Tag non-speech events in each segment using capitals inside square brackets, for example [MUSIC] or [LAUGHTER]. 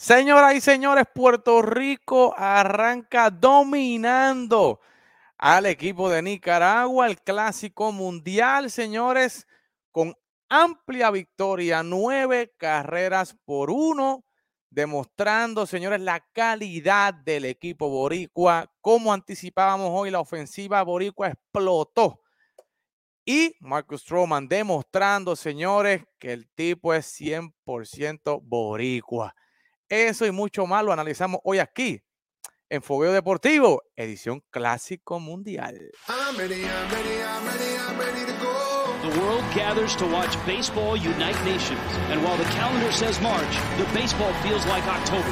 Señoras y señores, Puerto Rico arranca dominando al equipo de Nicaragua, el clásico mundial, señores, con amplia victoria, nueve carreras por uno, demostrando, señores, la calidad del equipo boricua. Como anticipábamos hoy, la ofensiva boricua explotó. Y Marcus Stroman demostrando, señores, que el tipo es 100% boricua. Eso y mucho más lo analizamos hoy aquí en Fogueo Deportivo, edición Clásico Mundial. The world gathers to watch baseball unite nations. And while the calendar says March, the baseball feels like October.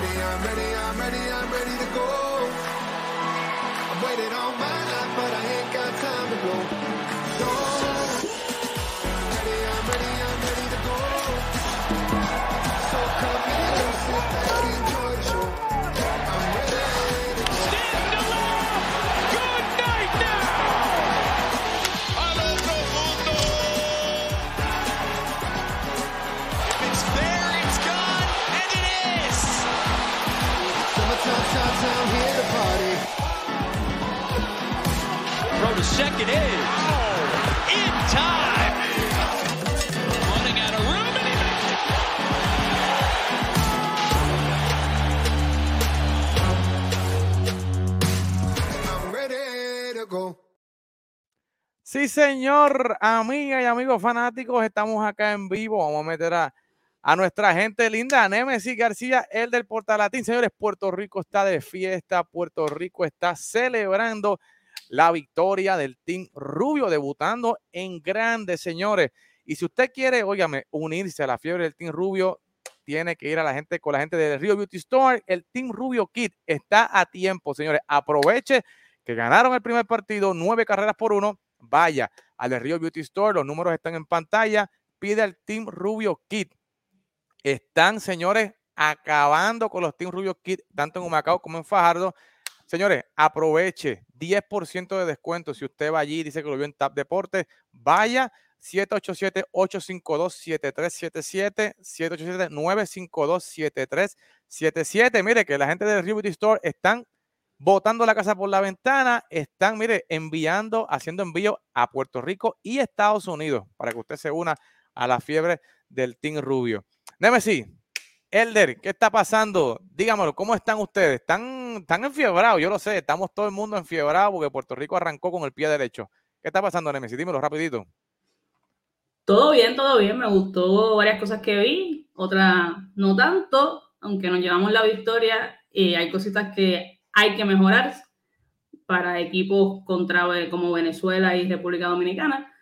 Señor, amigas y amigos fanáticos, estamos acá en vivo. Vamos a meter a, a nuestra gente linda, Nemesis García, el del Portalatín. Señores, Puerto Rico está de fiesta, Puerto Rico está celebrando la victoria del Team Rubio, debutando en grande, señores. Y si usted quiere, óigame, unirse a la fiebre del Team Rubio, tiene que ir a la gente con la gente del Río Beauty Store. El Team Rubio Kit está a tiempo, señores. Aproveche que ganaron el primer partido, nueve carreras por uno. Vaya al Río Beauty Store, los números están en pantalla. Pide al Team Rubio Kit. Están, señores, acabando con los Team Rubio Kit, tanto en Humacao como en Fajardo. Señores, aproveche 10% de descuento si usted va allí y dice que lo vio en Tap Deportes. Vaya 787-852-7377, 787-952-7377. Mire que la gente del Beauty Store están botando la casa por la ventana, están, mire, enviando, haciendo envío a Puerto Rico y Estados Unidos para que usted se una a la fiebre del Team Rubio. Nemesis, Elder, ¿qué está pasando? Dígamelo, ¿cómo están ustedes? ¿Están, están enfiebrados? Yo lo sé, estamos todo el mundo enfiebrado porque Puerto Rico arrancó con el pie derecho. ¿Qué está pasando, Nemesis? Dímelo rapidito. Todo bien, todo bien. Me gustó varias cosas que vi, otras no tanto, aunque nos llevamos la victoria. hay cositas que hay que mejorar para equipos contra como Venezuela y República Dominicana,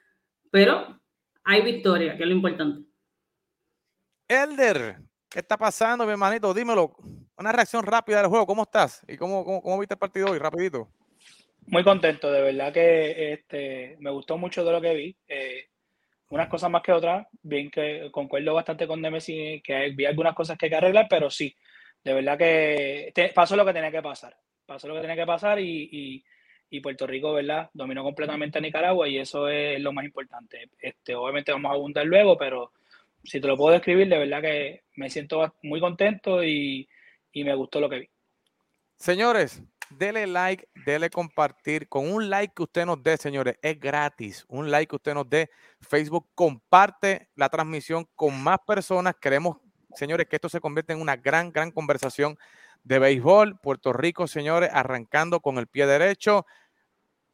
pero hay victoria, que es lo importante. Elder, ¿Qué está pasando, mi hermanito? Dímelo. Una reacción rápida del juego. ¿Cómo estás? ¿Y cómo, cómo, viste el partido hoy? Rapidito. Muy contento, de verdad que este, me gustó mucho de lo que vi. Eh, unas cosas más que otras. Bien que concuerdo bastante con Nemesis, que vi algunas cosas que hay que arreglar, pero sí, de verdad que pasó lo que tenía que pasar. Pasó lo que tenía que pasar y, y, Puerto Rico, ¿verdad? Dominó completamente a Nicaragua y eso es lo más importante. Este, obviamente vamos a abundar luego, pero si te lo puedo describir, de verdad que me siento muy contento y, me gustó lo que vi. Señores, dele like, dele compartir. Con un like que usted nos dé, señores, es gratis. Un like que usted nos dé. Facebook comparte la transmisión con más personas. Queremos, señores, que esto se convierta en una gran, gran conversación de béisbol. Puerto Rico, señores, arrancando con el pie derecho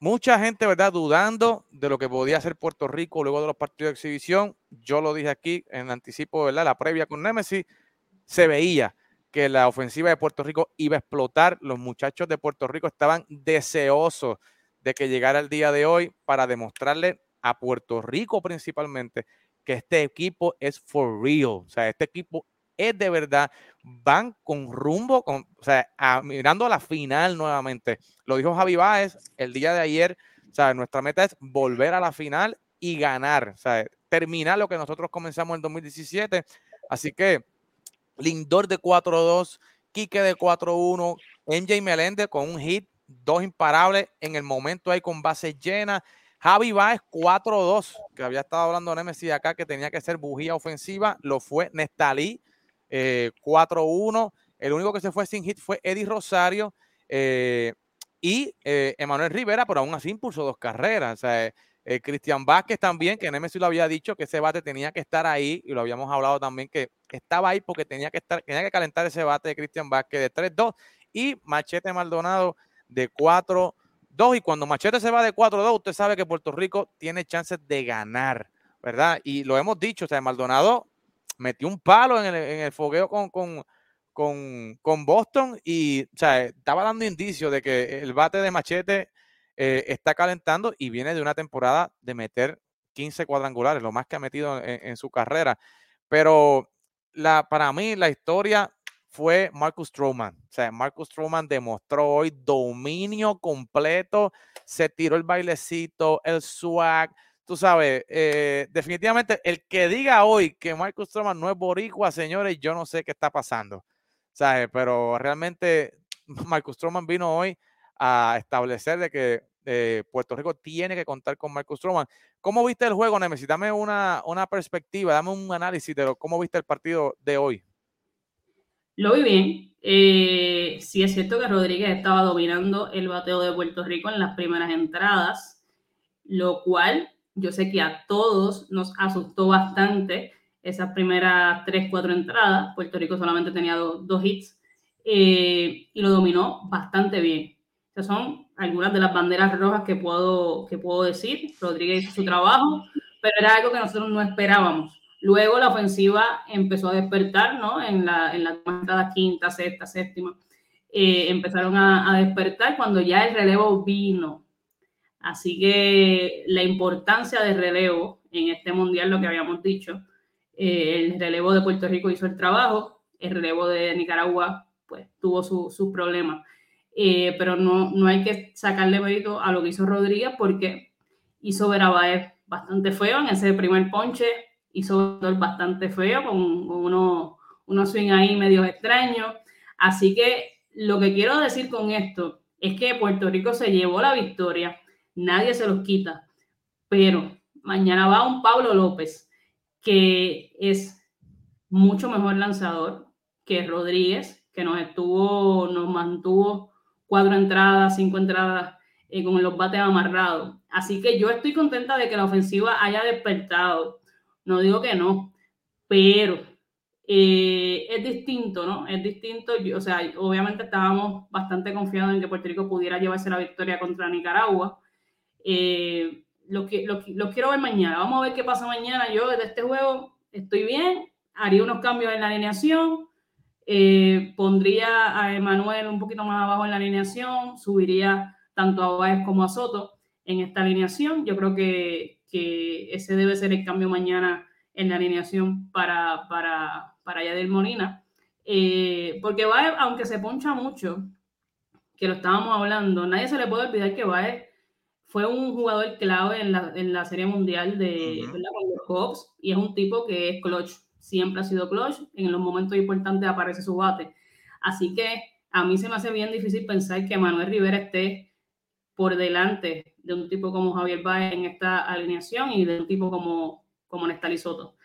mucha gente, ¿verdad?, dudando de lo que podía hacer Puerto Rico luego de los partidos de exhibición. Yo lo dije aquí en anticipo, ¿verdad?, la previa con Nemesis, se veía que la ofensiva de Puerto Rico iba a explotar. Los muchachos de Puerto Rico estaban deseosos de que llegara el día de hoy para demostrarle a Puerto Rico principalmente que este equipo es for real. O sea, este equipo es de verdad, van con rumbo, con, o sea, mirando a la final nuevamente. Lo dijo Javi Báez el día de ayer, o sea, nuestra meta es volver a la final y ganar, o sea, terminar lo que nosotros comenzamos en 2017. Así que Lindor de 4-2, Quique de 4-1, MJ Meléndez con un hit, dos imparables en el momento ahí con base llena. Javi Báez 4-2, que había estado hablando Nemesis acá, que tenía que ser bujía ofensiva, lo fue Nestalí 4-1. Eh, El único que se fue sin hit fue Eddie Rosario eh, y eh, Emanuel Rivera, pero aún así impulsó dos carreras. O sea, eh, Cristian Vázquez también, que Nemesis lo había dicho que ese bate tenía que estar ahí, y lo habíamos hablado también que estaba ahí porque tenía que estar, tenía que calentar ese bate de Cristian Vázquez de 3-2 y Machete Maldonado de 4-2. Y cuando Machete se va de 4-2, usted sabe que Puerto Rico tiene chances de ganar, ¿verdad? Y lo hemos dicho, o sea, Maldonado metió un palo en el, en el fogueo con, con, con, con, Boston y, o sea, estaba dando indicios de que el bate de Machete eh, está calentando y viene de una temporada de meter 15 cuadrangulares, lo más que ha metido en, su carrera. Pero la, para mí la historia fue Marcus Stroman. O sea, Marcus Stroman demostró hoy dominio completo, se tiró el bailecito, el swag. Tú sabes, eh, definitivamente el que diga hoy que Marcus Stroman no es boricua, señores, yo no sé qué está pasando. ¿Sabes? Pero realmente [TSK] Marcus Stroman vino hoy a establecer de que eh, Puerto Rico tiene que contar con Marcus Stroman. ¿Cómo viste el juego, Nemesis? Dame una, una perspectiva, dame un análisis de cómo viste el partido de hoy. Lo vi bien. Eh, sí es cierto que Rodríguez estaba dominando el bateo de Puerto Rico en las primeras entradas, lo cual yo sé que a todos nos asustó bastante esas primeras tres, cuatro entradas. Puerto Rico solamente tenía dos hits eh, y lo dominó bastante bien. Esas son algunas de las banderas rojas que puedo, que puedo decir. Rodríguez hizo su trabajo, pero era algo que nosotros no esperábamos. Luego la ofensiva empezó a despertar, ¿no? En la, en la quinta, sexta, séptima. Eh, empezaron a, despertar cuando ya el relevo vino. Así que la importancia del relevo en este mundial, lo que habíamos dicho, eh, el relevo de Puerto Rico hizo el trabajo, el relevo de Nicaragua, pues tuvo sus su problemas. Eh, pero no, no hay que sacarle mérito a lo que hizo Rodríguez porque hizo ver a bastante feo en ese primer ponche, hizo bastante feo con, unos, unos swing ahí medio extraños. Así que lo que quiero decir con esto es que Puerto Rico se llevó la victoria, nadie se los quita, pero mañana va un Pablo López que es mucho mejor lanzador que Rodríguez, que nos estuvo, nos mantuvo cuatro entradas, cinco entradas eh, con los bates amarrados. Así que yo estoy contenta de que la ofensiva haya despertado. No digo que no, pero eh, es distinto, ¿no? Es distinto. o sea, obviamente estábamos bastante confiados en que Puerto Rico pudiera llevarse la victoria contra Nicaragua. Eh, lo, que, lo, lo, quiero ver mañana. Vamos a ver qué pasa mañana. Yo de este juego estoy bien. Haría unos cambios en la alineación. Eh, pondría a Emanuel un poquito más abajo en la alineación, subiría tanto a Báez como a Soto en esta alineación. Yo creo que, que ese debe ser el cambio mañana en la alineación para, para, para Yadel Molina. Eh, porque Baez, aunque se poncha mucho, que lo estábamos hablando, nadie se le puede olvidar que Baez fue un jugador clave en la, en la Serie Mundial de, con los Cubs y es un tipo que es clutch siempre ha sido clutch, en los momentos importantes aparece su bate. Así que a mí se me hace bien difícil pensar que Manuel Rivera esté por delante de un tipo como Javier Baez en esta alineación y de un tipo como, como Nestalí Soto.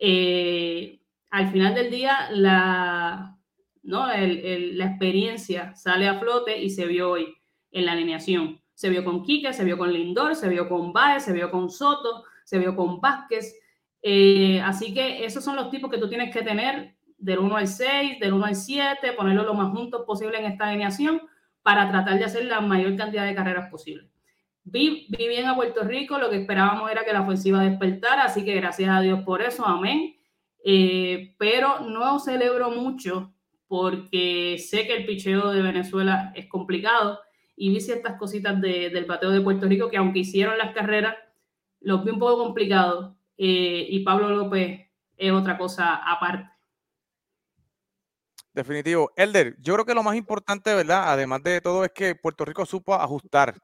Eh, al final del día, la, ¿no? la experiencia sale a flote y se vio hoy en la alineación. Se vio con Quique, se vio con Lindor, se vio con Baez, se vio con Soto, se vio con Vázquez. Eh, así que esos son los tipos que tú tienes que tener del 1 al 6, del 1 al 7, ponerlo lo más juntos posible en esta alineación para tratar de hacer la mayor cantidad de carreras posible. Vi, bien a Puerto Rico, lo que esperábamos era que la ofensiva despertara, así que gracias a Dios por eso, amén. Eh, pero no celebro mucho porque sé que el picheo de Venezuela es complicado y vi ciertas cositas del bateo de Puerto Rico que aunque hicieron las carreras, los vi un poco complicados eh, y Pablo López es otra cosa aparte. Definitivo. Elder, yo creo que lo más importante, ¿verdad? Además de todo, es que Puerto Rico supo ajustar,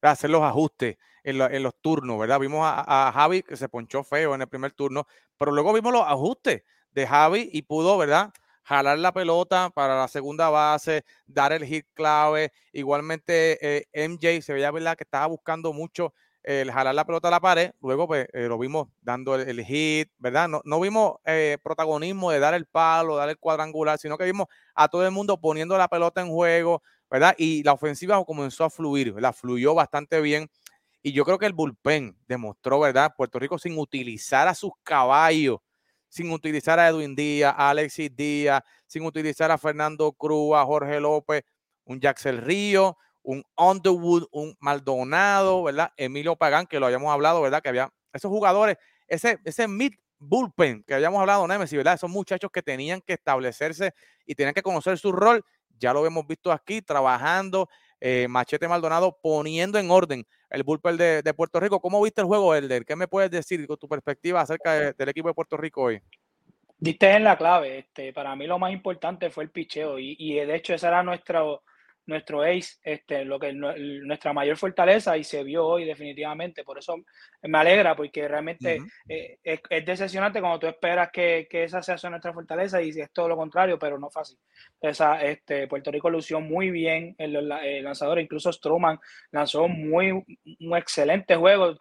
hacer los ajustes en, los turnos, ¿verdad? Vimos a, Javi que se ponchó feo en el primer turno, pero luego vimos los ajustes de Javi y pudo, ¿verdad? Jalar la pelota para la segunda base, dar el hit clave. Igualmente, eh, MJ se veía, ¿verdad? Que estaba buscando mucho el jalar la pelota a la pared, luego pues, eh, lo vimos dando el, hit, ¿verdad? No, no vimos eh, protagonismo de dar el palo, dar el cuadrangular, sino que vimos a todo el mundo poniendo la pelota en juego, ¿verdad? Y la ofensiva comenzó a fluir, ¿verdad? Fluyó bastante bien. Y yo creo que el bullpen demostró, ¿verdad? Puerto Rico sin utilizar a sus caballos, sin utilizar a Edwin Díaz, a Alexis Díaz, sin utilizar a Fernando Cruz, a Jorge López, un Jackson Río, un Underwood, un Maldonado, ¿verdad? Emilio Pagán, que lo habíamos hablado, ¿verdad? Que había esos jugadores, ese, ese mid bullpen que habíamos hablado, Nemesis, ¿verdad? Esos muchachos que tenían que establecerse y tenían que conocer su rol. Ya lo hemos visto aquí, trabajando, eh, Machete Maldonado poniendo en orden el bullpen de, Puerto Rico. ¿Cómo viste el juego, Elder? ¿Qué me puedes decir con tu perspectiva acerca del equipo de Puerto Rico hoy? Diste en la clave. Este, para mí lo más importante fue el picheo y, y de hecho esa era nuestra nuestro ace, este, lo que nuestra mayor fortaleza y se vio hoy definitivamente. Por eso me alegra, porque realmente eh, es, decepcionante cuando tú esperas que, que, esa sea nuestra fortaleza y es todo lo contrario, pero no fácil. Esa, este, Puerto Rico lució muy bien el, el lanzador, incluso Stroman lanzó muy, un excelente juego.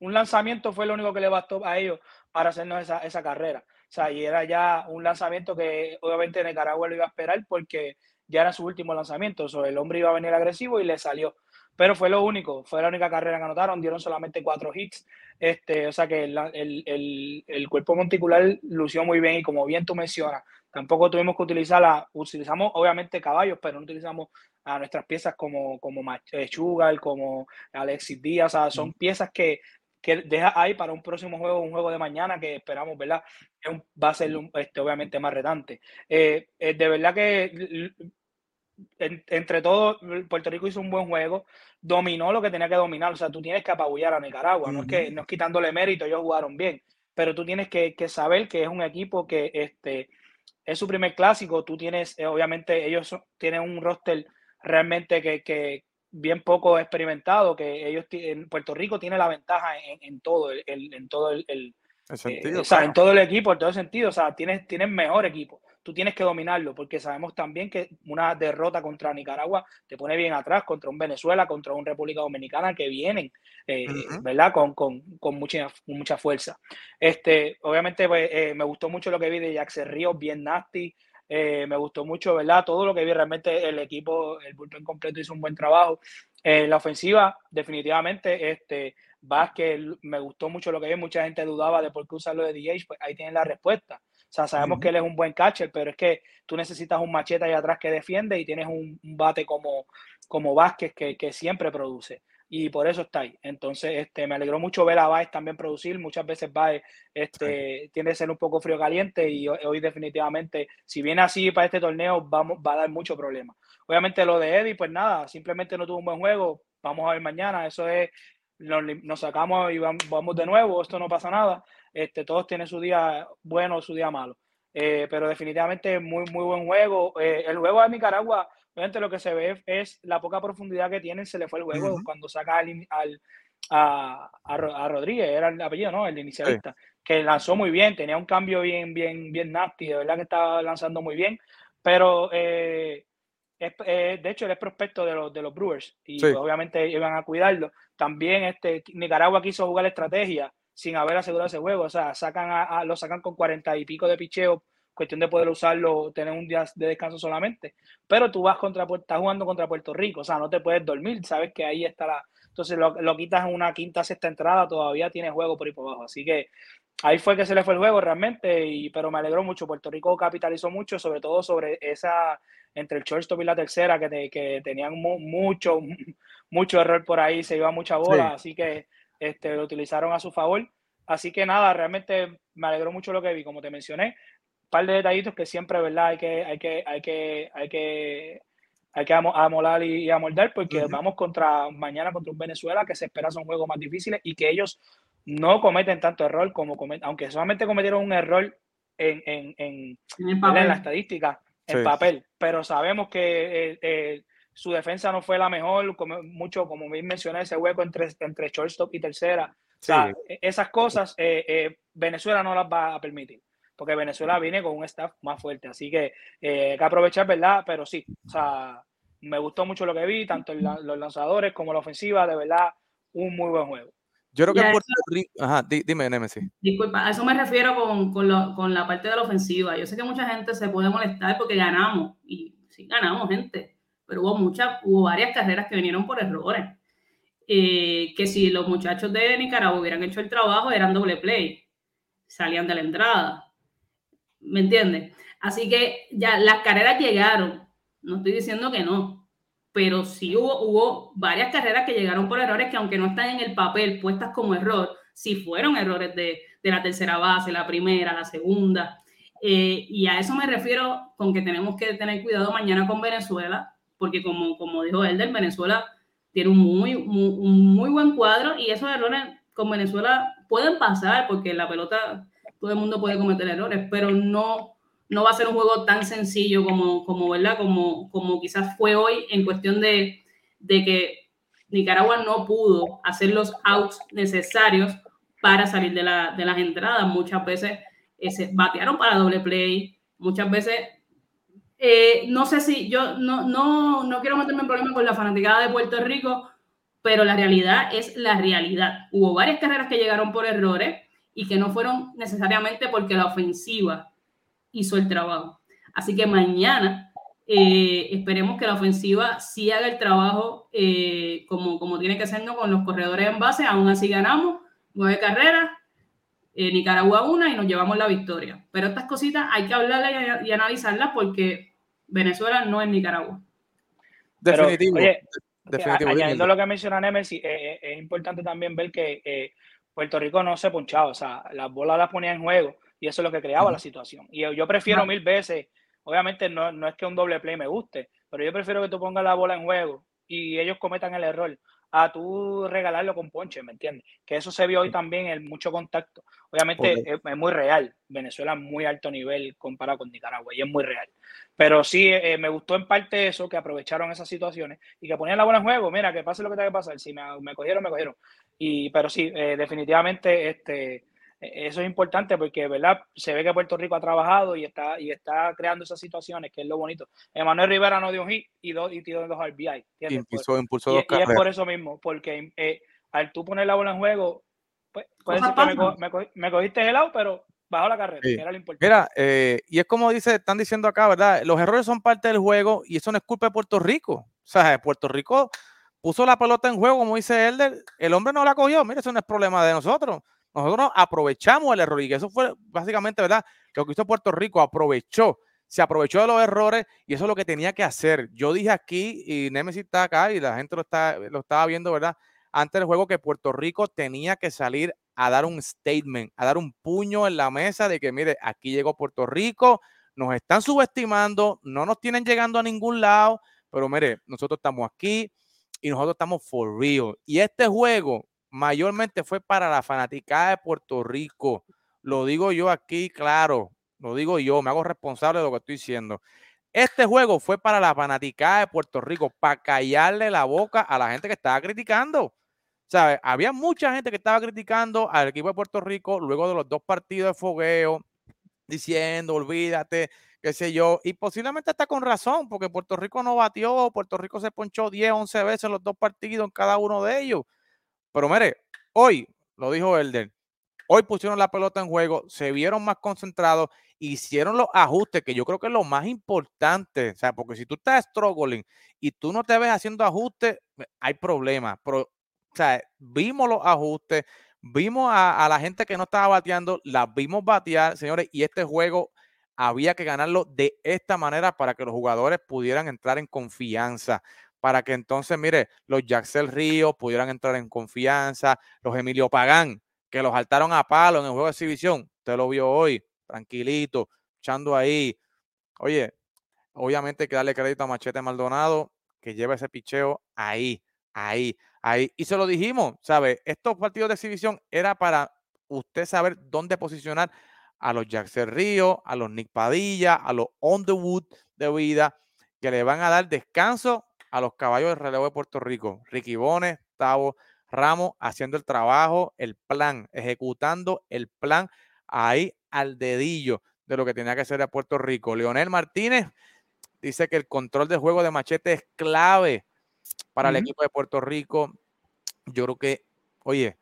Un lanzamiento fue lo único que le bastó a ellos para hacernos esa, esa carrera. O sea, y era ya un lanzamiento que obviamente Nicaragua lo iba a esperar porque ya era su último lanzamiento. So, el hombre iba a venir agresivo y le salió. Pero fue lo único, fue la única carrera que anotaron, dieron solamente cuatro hits. Este, o sea que el, el, el, cuerpo monticular lució muy bien y como bien tú mencionas, tampoco tuvimos que utilizarla, utilizamos obviamente caballos, pero no utilizamos a nuestras piezas como, como Sugar, como Alexis Díaz, o sea, son piezas que, que deja ahí para un próximo juego, un juego de mañana que esperamos, ¿verdad? Va a ser este, obviamente más retante. Eh, eh, de verdad que entre todos, Puerto Rico hizo un buen juego, dominó lo que tenía que dominar. O sea, tú tienes que apabullar a Nicaragua, no, es que, no es quitándole mérito, ellos jugaron bien, pero tú tienes que, saber que es un equipo que este, es su primer clásico. Tú tienes, eh, obviamente, ellos tienen un roster realmente que, bien poco experimentado, que ellos en Puerto Rico tiene la ventaja en, todo el, en todo el, eh, o sea, en todo el equipo, en todo el sentido, o sea, tienes, tienes mejor equipo tú tienes que dominarlo, porque sabemos también que una derrota contra Nicaragua te pone bien atrás, contra un Venezuela, contra un República Dominicana que vienen, eh, ¿verdad? Con, con, con, mucha, mucha fuerza. Este, obviamente, pues, eh, me gustó mucho lo que vi de Jackson Ríos, bien nasty. Eh, me gustó mucho, ¿verdad? Todo lo que vi, realmente el equipo, el bullpen completo hizo un buen trabajo. la ofensiva, definitivamente, este, Vázquez, me gustó mucho lo que vi. Mucha gente dudaba de por qué usarlo de DH, pues ahí tienen la respuesta. O sea, sabemos que él es un buen catcher, pero es que tú necesitas un machete ahí atrás que defiende y tienes un, bate como, como Vázquez que, que, siempre produce. Y por eso está ahí. Entonces, este, me alegró mucho ver a Baez también producir. Muchas veces Baez este, tiende a ser un poco frío caliente y hoy, definitivamente, si viene así para este torneo, vamos, va a dar mucho problema. Obviamente lo de Eddie, pues nada, simplemente no tuvo un buen juego. Vamos a ver mañana. Eso es, nos, sacamos y vamos de nuevo. Esto no pasa nada. Este, todos tienen su día bueno, su día malo. Eh, pero definitivamente muy, muy buen juego. Eh, el juego de Nicaragua, obviamente lo que se ve es la poca profundidad que tienen. Se le fue el juego cuando saca al, a, a, Rodríguez, era el apellido, ¿no? El inicialista, que lanzó muy bien, tenía un cambio bien, bien, bien nasty, de verdad que estaba lanzando muy bien. Pero eh, de hecho, él es prospecto de los, de los Brewers y obviamente iban a cuidarlo. También este, Nicaragua quiso jugar estrategia sin haber asegurado ese juego. O sea, sacan a, lo sacan con cuarenta y pico de picheo, cuestión de poder usarlo, tener un día de descanso solamente. Pero tú vas contra, estás jugando contra Puerto Rico, o sea, no te puedes dormir, sabes que ahí está la. Entonces lo, quitas en una quinta, sexta entrada, todavía tiene juego por ahí por abajo. Así que ahí fue que se le fue el juego realmente, y, pero me alegró mucho. Puerto Rico capitalizó mucho, sobre todo sobre esa, entre el shortstop y la tercera, que, que tenían mucho, [LAUGHS] mucho error por ahí, se iba mucha bola, así que este, lo utilizaron a su favor. Así que nada, realmente me alegró mucho lo que vi, como te mencioné, un par de detallitos que siempre, ¿verdad? Hay que, hay que, hay que, hay que, hay que amolar y, amoldar porque vamos contra mañana contra un Venezuela que se espera son juegos más difíciles y que ellos no cometen tanto error como cometen, aunque solamente cometieron un error en, en, en, en la estadística, en papel, pero sabemos que eh, eh, su defensa no fue la mejor, como, mucho, como bien mencioné, ese hueco entre, entre shortstop y tercera. O sea, e, esas cosas eh, eh, Venezuela no las va a permitir, porque Venezuela viene con un staff más fuerte, así que eh, hay que aprovechar, ¿verdad? Pero sí, o sea, me gustó mucho lo que vi, tanto los lanzadores como la ofensiva, de verdad, un muy buen juego. Yo creo que Ya, en Puerto Rico. Ajá, di- dime, Nemesis. Disculpa, a eso me refiero con, con, lo- con la parte de la ofensiva. Yo sé que mucha gente se puede molestar porque ganamos, y sí ganamos, gente, pero hubo, muchas, hubo varias carreras que vinieron por errores. Eh, que si los muchachos de Nicaragua hubieran hecho el trabajo, eran doble play, salían de la entrada. ¿Me entiendes? Así que ya las carreras llegaron, no estoy diciendo que no, pero sí hubo, hubo varias carreras que llegaron por errores que aunque no están en el papel puestas como error, sí fueron errores de, de la tercera base, la primera, la segunda. Eh, y a eso me refiero con que tenemos que tener cuidado mañana con Venezuela, porque como, como dijo Elder, Venezuela tiene un muy, un muy buen cuadro y esos errores con Venezuela pueden pasar porque la pelota todo el mundo puede cometer errores, pero no, no va a ser un juego tan sencillo como, como, ¿verdad? como, como quizás fue hoy en cuestión de, de que Nicaragua no pudo hacer los outs necesarios para salir de, la, de las entradas. Muchas veces eh, se batearon para doble play, muchas veces eh, no sé si yo no, no, no quiero meterme en problemas con la fanaticada de Puerto Rico, pero la realidad es la realidad. Hubo varias carreras que llegaron por errores y que no fueron necesariamente porque la ofensiva hizo el trabajo. Así que mañana eh, esperemos que la ofensiva sí haga el trabajo eh, como, como tiene que ser ¿no? con los corredores en base. Aún así ganamos nueve carreras, eh, Nicaragua una y nos llevamos la victoria. Pero estas cositas hay que hablarlas y analizarlas porque Venezuela no es Nicaragua. Pero, Definitivo. oye, definitivo. añadiendo lo que menciona Nemesis, eh, eh, es importante también ver que eh, Puerto Rico no se ponchaba, o sea, las bolas las ponía en juego y eso es lo que creaba la situación. Y yo, yo prefiero Ah. mil veces, obviamente no, no es que un doble play me guste, pero yo prefiero que tú pongas la bola en juego y ellos cometan el error a tú regalarlo con ponche, ¿me entiendes? Que eso se vio hoy también en mucho contacto. Obviamente es, es muy real. Venezuela es muy alto nivel comparado con Nicaragua y es muy real. Pero sí, eh, me gustó en parte eso, que aprovecharon esas situaciones y que ponían la bola en juego. Mira, que pase lo que tenga que pasar. Si me, me cogieron, me cogieron. Y, pero sí, eh, definitivamente este, eso es importante porque, ¿verdad? Se ve que Puerto Rico ha trabajado y está, y está creando esas situaciones, que es lo bonito. Emanuel Rivera no dio un hit y, dos, y tiró dos RBI. ¿entiendes? Por- Impulsó, impulsó y, dos y es por eso mismo, porque eh, al tú poner la bola en juego, pues, puede Cosas ser que me, pasan. co- me co- me cogiste el lado, pero bajó la carrera, Sí. que era lo importante. Mira, eh, y es como dice, están diciendo acá, ¿verdad? Los errores son parte del juego y eso no es culpa de Puerto Rico. O sea, Puerto Rico puso la pelota en juego, como dice Elder, el hombre no la cogió. Mira, eso no es problema de nosotros. Nosotros aprovechamos el error y eso fue básicamente, ¿verdad? Lo que hizo Puerto Rico, aprovechó, se aprovechó de los errores y eso es lo que tenía que hacer. Yo dije aquí, y Nemesis está acá y la gente lo, está, lo estaba viendo, ¿verdad? Antes del juego que Puerto Rico tenía que salir a dar un statement, a dar un puño en la mesa de que, mire, aquí llegó Puerto Rico, nos están subestimando, no nos tienen llegando a ningún lado, pero mire, nosotros estamos aquí y nosotros estamos for real. Y este juego mayormente fue para la fanaticada de Puerto Rico. Lo digo yo aquí, claro, lo digo yo, me hago responsable de lo que estoy diciendo. Este juego fue para la fanaticada de Puerto Rico, para callarle la boca a la gente que estaba criticando. ¿Sabes? Había mucha gente que estaba criticando al equipo de Puerto Rico luego de los dos partidos de fogueo, diciendo, olvídate, qué sé yo, y posiblemente está con razón, porque Puerto Rico no batió, Puerto Rico se ponchó 10, 11 veces los dos partidos en cada uno de ellos. Pero mire, hoy, lo dijo Elder, hoy pusieron la pelota en juego, se vieron más concentrados, hicieron los ajustes, que yo creo que es lo más importante, o sea, porque si tú estás struggling y tú no te ves haciendo ajustes, hay problemas, pero, o sea, vimos los ajustes, vimos a, a la gente que no estaba bateando, las vimos batear, señores, y este juego había que ganarlo de esta manera para que los jugadores pudieran entrar en confianza, para que entonces, mire, los Jaxel Ríos pudieran entrar en confianza, los Emilio Pagán, que los saltaron a palo en el juego de exhibición, usted lo vio hoy, tranquilito, echando ahí. Oye, obviamente hay que darle crédito a Machete Maldonado, que lleva ese picheo ahí, ahí, ahí. Y se lo dijimos, ¿sabe? Estos partidos de exhibición era para usted saber dónde posicionar a los Jackson Río, a los Nick Padilla, a los Underwood de vida, que le van a dar descanso a los caballos de relevo de Puerto Rico. Ricky Bones, Tavo Ramos haciendo el trabajo, el plan, ejecutando el plan ahí al dedillo de lo que tenía que hacer a Puerto Rico. Leonel Martínez dice que el control de juego de machete es clave para el equipo de Puerto Rico. Yo creo que, oye,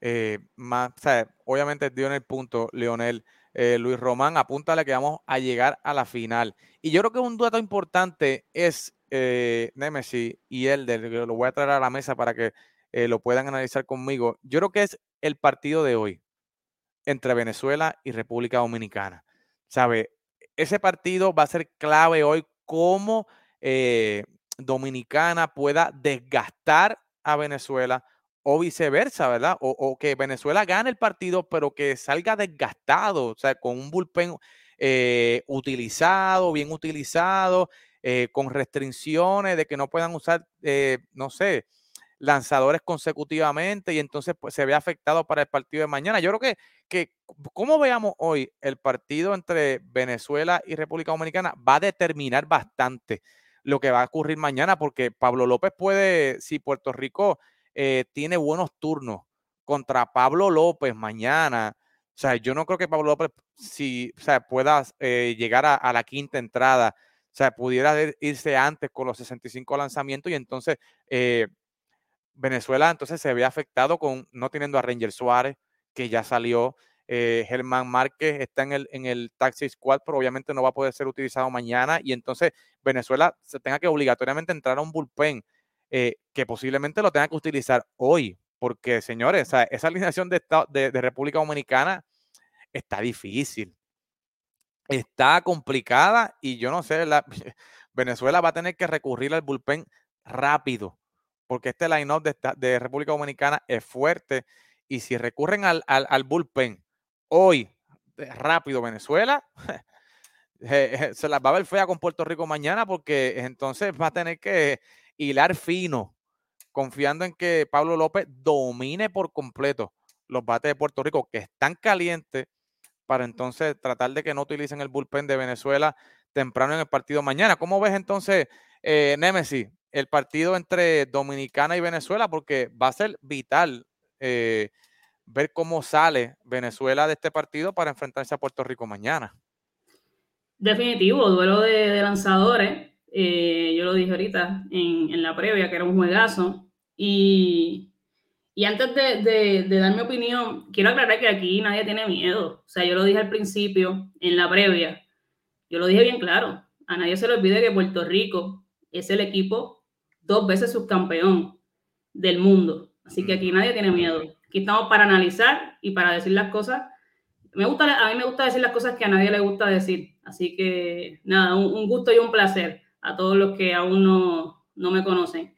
eh, más, o sea, obviamente dio en el punto, Leonel. Eh, Luis Román, apúntale que vamos a llegar a la final. Y yo creo que un dato importante es eh, Nemesis y Elder, lo voy a traer a la mesa para que eh, lo puedan analizar conmigo. Yo creo que es el partido de hoy entre Venezuela y República Dominicana. ¿Sabe? Ese partido va a ser clave hoy cómo Dominicana pueda desgastar a Venezuela o viceversa, ¿verdad? O, que Venezuela gane el partido, pero que salga desgastado, o sea, con un bullpen eh, utilizado, bien utilizado, eh, con restricciones de que no puedan usar, eh, no sé, lanzadores consecutivamente y entonces pues, se ve afectado para el partido de mañana. Yo creo que, que como veamos hoy el partido entre Venezuela y República Dominicana va a determinar bastante lo que va a ocurrir mañana, porque Pablo López puede, si Puerto Rico eh, tiene buenos turnos contra Pablo López mañana. O sea, yo no creo que Pablo López si, o sea, pueda eh, llegar a, la quinta entrada. O sea, pudiera irse antes con los 65 lanzamientos y entonces eh, Venezuela entonces se ve afectado con no teniendo a Ranger Suárez, que ya salió. Germán Márquez está en el, en el Taxi Squad, pero obviamente no va a poder ser utilizado mañana. Y entonces Venezuela se tenga que obligatoriamente entrar a un bullpen eh, que posiblemente lo tenga que utilizar hoy, porque señores, esa alineación de, de, República Dominicana está difícil, está complicada y yo no sé, la, [LAUGHS] Venezuela va a tener que recurrir al bullpen rápido, porque este line-up de, República Dominicana es fuerte y si recurren al, al, bullpen hoy, rápido Venezuela, [LAUGHS] se las va a ver fea con Puerto Rico mañana porque entonces va a tener que hilar fino, confiando en que Pablo López domine por completo los bates de Puerto Rico, que están calientes, para entonces tratar de que no utilicen el bullpen de Venezuela temprano en el partido mañana. ¿Cómo ves entonces, eh, Nemesis, el partido entre Dominicana y Venezuela? Porque va a ser vital eh, ver cómo sale Venezuela de este partido para enfrentarse a Puerto Rico mañana. Definitivo, duelo de lanzadores. Eh, yo lo dije ahorita en, la previa, que era un juegazo. Y, antes de, dar mi opinión, quiero aclarar que aquí nadie tiene miedo. O sea, yo lo dije al principio, en la previa, yo lo dije bien claro. A nadie se le olvide que Puerto Rico es el equipo dos veces subcampeón del mundo. Así que aquí nadie tiene miedo. Aquí estamos para analizar y para decir las cosas. Me gusta, a mí me gusta decir las cosas que a nadie le gusta decir. Así que nada, un gusto y un placer a todos los que aún no, no me conocen.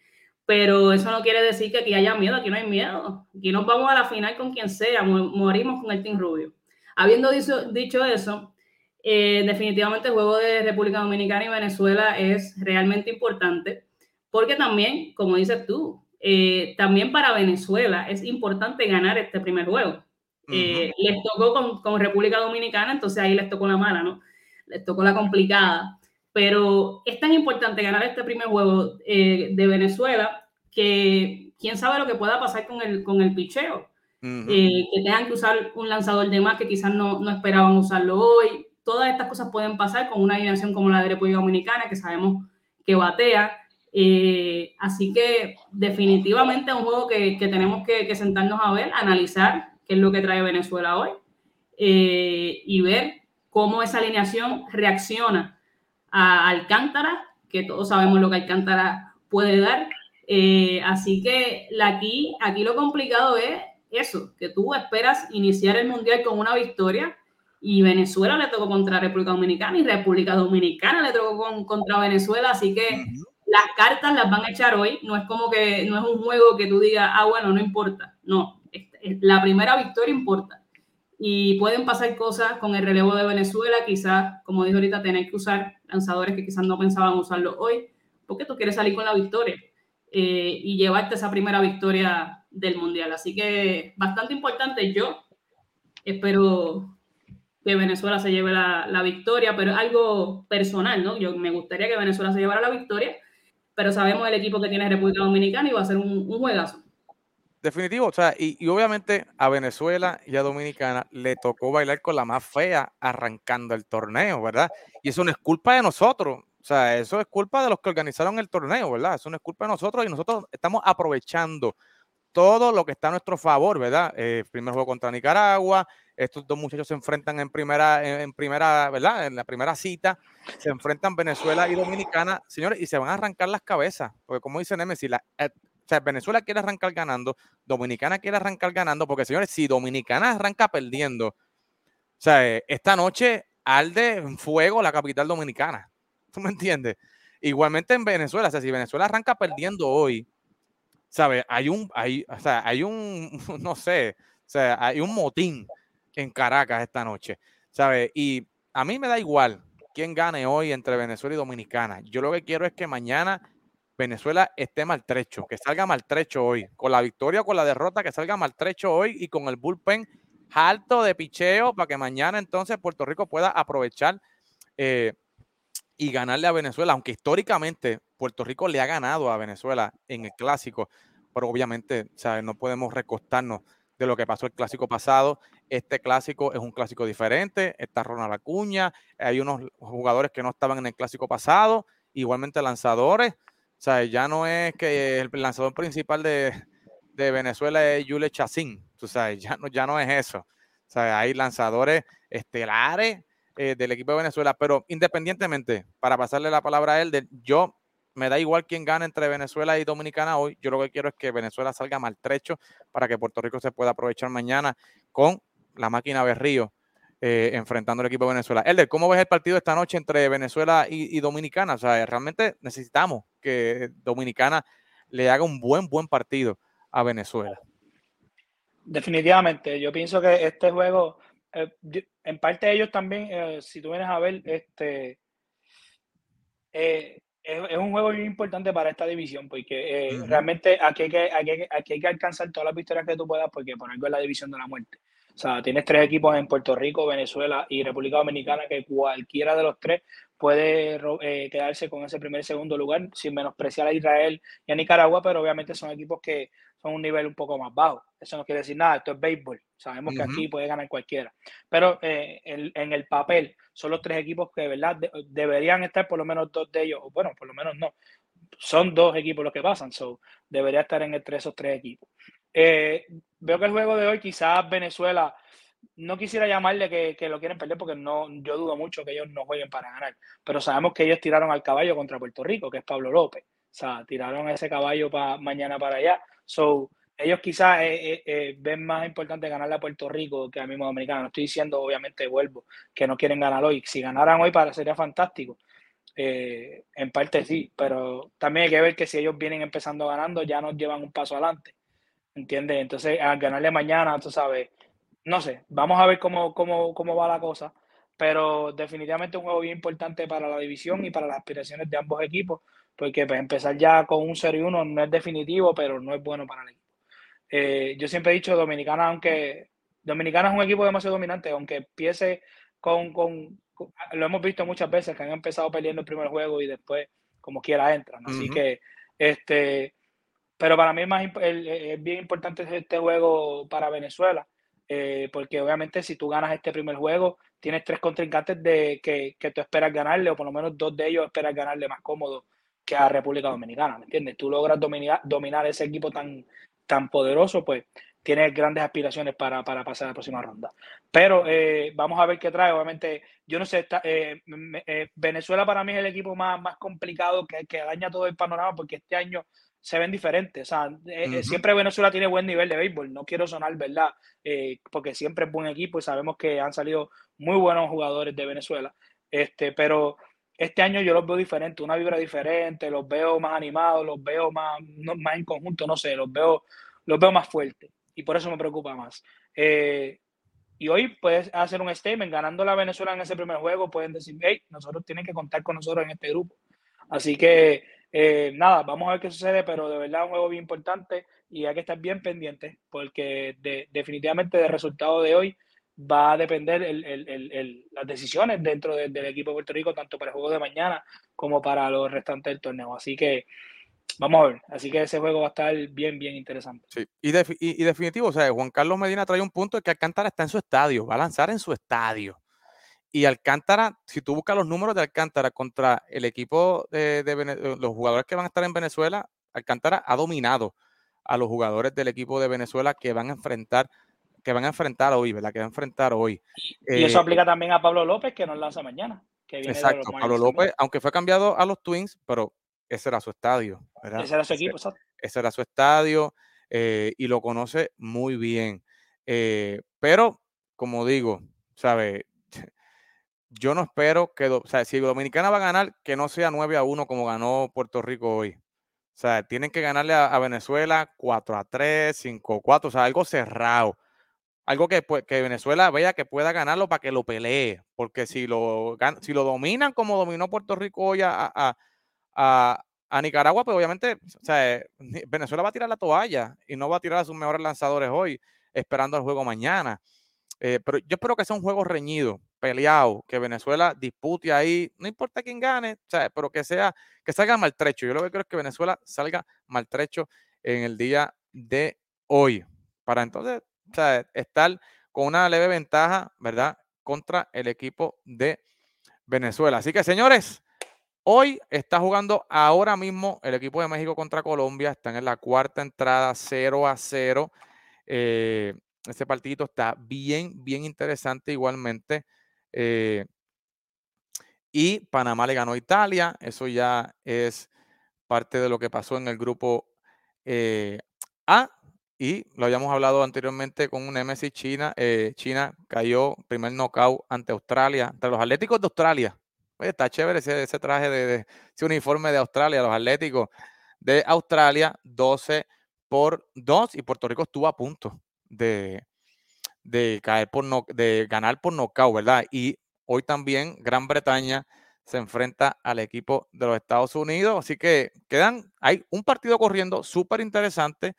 Pero eso no quiere decir que aquí haya miedo, aquí no hay miedo. Aquí nos vamos a la final con quien sea, morimos con el Team Rubio. Habiendo dicho, dicho eso, eh, definitivamente el juego de República Dominicana y Venezuela es realmente importante, porque también, como dices tú, eh, también para Venezuela es importante ganar este primer juego. Eh, les tocó con, con, República Dominicana, entonces ahí les tocó la mala, ¿no? Les tocó la complicada pero es tan importante ganar este primer juego eh, de Venezuela que quién sabe lo que pueda pasar con el, con el picheo. Eh, que tengan que usar un lanzador de más que quizás no, no, esperaban usarlo hoy. Todas estas cosas pueden pasar con una alineación como la de República Dominicana, que sabemos que batea. Eh, así que definitivamente es un juego que, que tenemos que, que, sentarnos a ver, analizar qué es lo que trae Venezuela hoy y ver cómo esa alineación reacciona a Alcántara, que todos sabemos lo que Alcántara puede dar. Eh, así que aquí, aquí lo complicado es eso, que tú esperas iniciar el Mundial con una victoria y Venezuela le tocó contra República Dominicana y República Dominicana le tocó con, contra Venezuela, así que las cartas las van a echar hoy, no es como que no es un juego que tú digas, ah, bueno, no importa, no, la primera victoria importa y pueden pasar cosas con el relevo de Venezuela, quizás, como dijo ahorita, tener que usar lanzadores que quizás no pensaban usarlo hoy, porque tú quieres salir con la victoria eh, y llevarte esa primera victoria del Mundial. Así que bastante importante. Yo espero que Venezuela se lleve la, la victoria, pero es algo personal, ¿no? Yo me gustaría que Venezuela se llevara la victoria, pero sabemos el equipo que tiene República Dominicana y va a ser un, un juegazo. Definitivo, o sea, y, obviamente a Venezuela y a Dominicana le tocó bailar con la más fea arrancando el torneo, ¿verdad? Y eso no es culpa de nosotros, o sea, eso es culpa de los que organizaron el torneo, ¿verdad? Eso no es culpa de nosotros y nosotros estamos aprovechando todo lo que está a nuestro favor, ¿verdad? Eh, primer juego contra Nicaragua, estos dos muchachos se enfrentan en primera, en, primera, ¿verdad? En la primera cita, se enfrentan Venezuela y Dominicana, señores, y se van a arrancar las cabezas, porque como dice Nemesis, la, sea, Venezuela quiere arrancar ganando, Dominicana quiere arrancar ganando, porque señores, si Dominicana arranca perdiendo, o sea, eh, esta noche alde en fuego la capital dominicana. [LAUGHS] ¿Tú me entiendes? Igualmente en Venezuela, o sea, si Venezuela arranca perdiendo hoy, ¿sabes? Hay un, hay, o sea, hay un, [LAUGHS] no sé, o sea, hay un motín en Caracas esta noche, ¿sabes? Y a mí me da igual quién gane hoy entre Venezuela y Dominicana. Yo lo que quiero es que mañana Venezuela esté maltrecho, que salga maltrecho hoy, con la victoria o con la derrota, que salga maltrecho hoy y con el bullpen alto de picheo para que mañana entonces Puerto Rico pueda aprovechar eh, y ganarle a Venezuela, aunque históricamente Puerto Rico le ha ganado a Venezuela en el clásico, pero obviamente no podemos recostarnos de lo que pasó el clásico pasado. Este clásico es un clásico diferente, está Ronald Acuña, hay unos jugadores que no estaban en el clásico pasado, igualmente lanzadores. O sea, ya no es que el lanzador principal de, Venezuela es Yule Chacín. O sea, ya no, ya no es eso. O sea, hay lanzadores estelares eh, del equipo de Venezuela, pero independientemente, para pasarle la palabra a él, yo me da igual quién gane entre Venezuela y Dominicana hoy. Yo lo que quiero es que Venezuela salga maltrecho para que Puerto Rico se pueda aprovechar mañana con la máquina Berrío eh, enfrentando al equipo de Venezuela. Elder, ¿cómo ves el partido esta noche entre Venezuela y, Dominicana? O sea, realmente necesitamos que Dominicana le haga un buen, buen partido a Venezuela. Definitivamente, yo pienso que este juego, eh, en parte ellos también, eh, si tú vienes a ver, este, es, un juego muy importante para esta división, porque realmente aquí hay, que, aquí, aquí hay que alcanzar todas las victorias que tú puedas, porque por algo es la división de la muerte. O sea, tienes tres equipos en Puerto Rico, Venezuela y República Dominicana que cualquiera de los tres puede eh, quedarse con ese primer y segundo lugar sin menospreciar a Israel y a Nicaragua, pero obviamente son equipos que son un nivel un poco más bajo. Eso no quiere decir nada, esto es béisbol. Sabemos que aquí puede ganar cualquiera. Pero eh, en, el papel son los tres equipos que de verdad deberían estar por lo menos dos de ellos, bueno, por lo menos no. Son dos equipos los que pasan, so debería estar en entre esos tres equipos. Eh, veo que el juego de hoy quizás Venezuela, no quisiera llamarle que, lo quieren perder porque no, yo dudo mucho que ellos no jueguen para ganar, pero sabemos que ellos tiraron al caballo contra Puerto Rico, que es Pablo López. O sea, tiraron ese caballo para mañana para allá. So, ellos quizás eh, eh, ven más importante ganarle a Puerto Rico que a mismo Dominicano. No estoy diciendo, obviamente, vuelvo, que no quieren ganar hoy. Si ganaran hoy, para, sería fantástico. en parte sí, pero también hay que ver que si ellos vienen empezando ganando, ya nos llevan un paso adelante. ¿Entiendes? Entonces, al ganarle mañana, tú sabes, no sé, vamos a ver cómo, cómo, cómo va la cosa, pero definitivamente un juego bien importante para la división y para las aspiraciones de ambos equipos, porque pues, empezar ya con un 0 y 1 no es definitivo, pero no es bueno para el equipo. Eh, yo siempre he dicho, Dominicana, aunque Dominicana es un equipo demasiado dominante, aunque empiece con, con, lo hemos visto muchas veces, que han empezado perdiendo el primer juego y después como quiera entran. Así que este pero para mí es, más, es bien importante este juego para Venezuela, eh, porque obviamente si tú ganas este primer juego, tienes tres contrincantes de que, que, tú esperas ganarle, o por lo menos dos de ellos esperas ganarle más cómodo que a República Dominicana, ¿me entiendes? Tú logras dominar, dominar ese equipo tan, tan poderoso, pues tienes grandes aspiraciones para, para pasar a la próxima ronda. Pero eh, vamos a ver qué trae. Obviamente, yo no sé, eh, Venezuela para mí es el equipo más, más complicado que, que daña todo el panorama, porque este año se ven diferentes. O sea, eh, eh, siempre Venezuela tiene buen nivel de béisbol. No quiero sonar, ¿verdad? Eh, porque siempre es buen equipo y sabemos que han salido muy buenos jugadores de Venezuela. Este, pero este año yo los veo diferentes, una vibra diferente, los veo más animados, los veo más, más en conjunto, no sé, los veo, los veo más fuertes. Y por eso me preocupa más. y hoy puedes hacer un statement, ganando la Venezuela en ese primer juego, pueden decir, hey, nosotros tienen que contar con nosotros en este grupo. Así que eh, nada, vamos a ver qué sucede, pero de verdad un juego bien importante y hay que estar bien pendiente porque definitivamente del resultado de hoy va a depender las decisiones dentro del equipo de Puerto Rico, tanto para el juego de mañana como para los restantes del torneo. Así que vamos a ver. Así que ese juego va a estar bien, bien interesante. Sí, y, y, definitivo, o sea, Juan Carlos Medina trae un punto de que Alcántara está en su estadio, va a lanzar en su estadio. Y Alcántara, si tú buscas los números de Alcántara contra el equipo de, los jugadores que van a estar en Venezuela, Alcántara ha dominado a los jugadores del equipo de Venezuela que van a enfrentar que van a enfrentar hoy, ¿verdad? Que van a enfrentar hoy. Y, eso eh, aplica también a Pablo López, que nos lanza mañana. Que viene exacto, Pablo López, aunque fue cambiado a los Twins, pero ese era su estadio. ¿verdad? Ese era su equipo, ese, ese era su estadio eh, y lo conoce muy bien. Eh, pero, como digo, ¿sabe? Yo no espero que, o sea, si Dominicana va a ganar, que no sea 9 a 1 como ganó Puerto Rico hoy. O sea, tienen que ganarle a, Venezuela 4 a 3, 5 a 4, o sea, algo cerrado. Algo que, que Venezuela vea que pueda ganarlo para que lo pelee. Porque si lo, si lo dominan como dominó Puerto Rico hoy a, a Nicaragua, pues obviamente, o sea, Venezuela va a tirar la toalla y no va a tirar a sus mejores lanzadores hoy, esperando el juego mañana. Eh, pero yo espero que sea un juego reñido, peleado, que Venezuela dispute ahí, no importa quién gane, o sea, pero que sea, que salga maltrecho. Yo lo que creo es que Venezuela salga maltrecho en el día de hoy, para entonces o sea, estar con una leve ventaja, ¿verdad? Contra el equipo de Venezuela. Así que, señores, Hoy está jugando ahora mismo el equipo de México contra Colombia. Están en la cuarta entrada 0 a 0. Eh, este partidito está bien, bien interesante igualmente. Eh, y Panamá le ganó a Italia. Eso ya es parte de lo que pasó en el grupo eh, A. Y lo habíamos hablado anteriormente con un Nemesis China. China cayó primer knockout ante Australia, entre los Atléticos de Australia. Oye, está chévere ese, traje de, ese uniforme de Australia, los Atléticos de Australia, 12 por 2 y Puerto Rico estuvo a punto de, de caer por no, de ganar por nocaut, ¿verdad? Y hoy también Gran Bretaña se enfrenta al equipo de los Estados Unidos, así que quedan, hay un partido corriendo súper interesante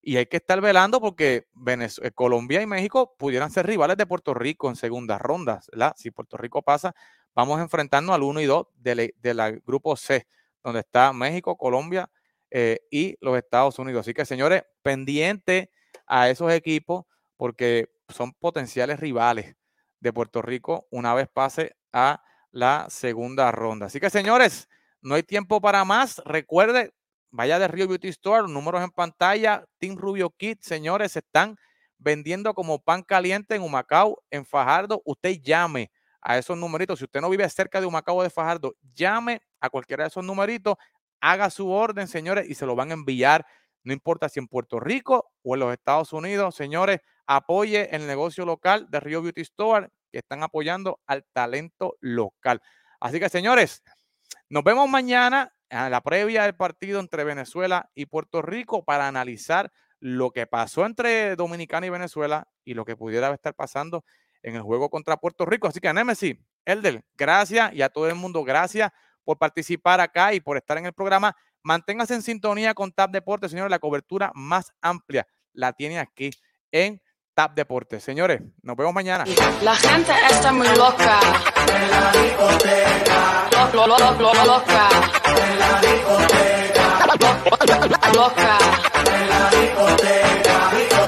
y hay que estar velando porque Venezuela, Colombia y México pudieran ser rivales de Puerto Rico en segundas rondas. Si Puerto Rico pasa, vamos a enfrentarnos al 1 y 2 del de grupo C, donde está México, Colombia eh, y los Estados Unidos. Así que, señores, pendiente a esos equipos porque son potenciales rivales de Puerto Rico una vez pase a la segunda ronda. Así que, señores, no hay tiempo para más. Recuerde, vaya de Rio Beauty Store, números en pantalla, Team Rubio Kit, señores, se están vendiendo como pan caliente en Humacao, en Fajardo. Usted llame a esos numeritos. Si usted no vive cerca de Humacao de Fajardo, llame a cualquiera de esos numeritos, haga su orden, señores, y se lo van a enviar. No importa si en Puerto Rico o en los Estados Unidos, señores, apoye el negocio local de Rio Beauty Store, que están apoyando al talento local. Así que, señores, nos vemos mañana en la previa del partido entre Venezuela y Puerto Rico para analizar lo que pasó entre Dominicana y Venezuela y lo que pudiera estar pasando en el juego contra Puerto Rico. Así que Nemesis, Elder, gracias y a todo el mundo, gracias por participar acá y por estar en el programa. Manténgase en sintonía con TAP Deportes, señores. La cobertura más amplia la tiene aquí en TAP Deportes. Señores, nos vemos mañana. La gente está muy loca. En la discoteca. Loca. En la discoteca.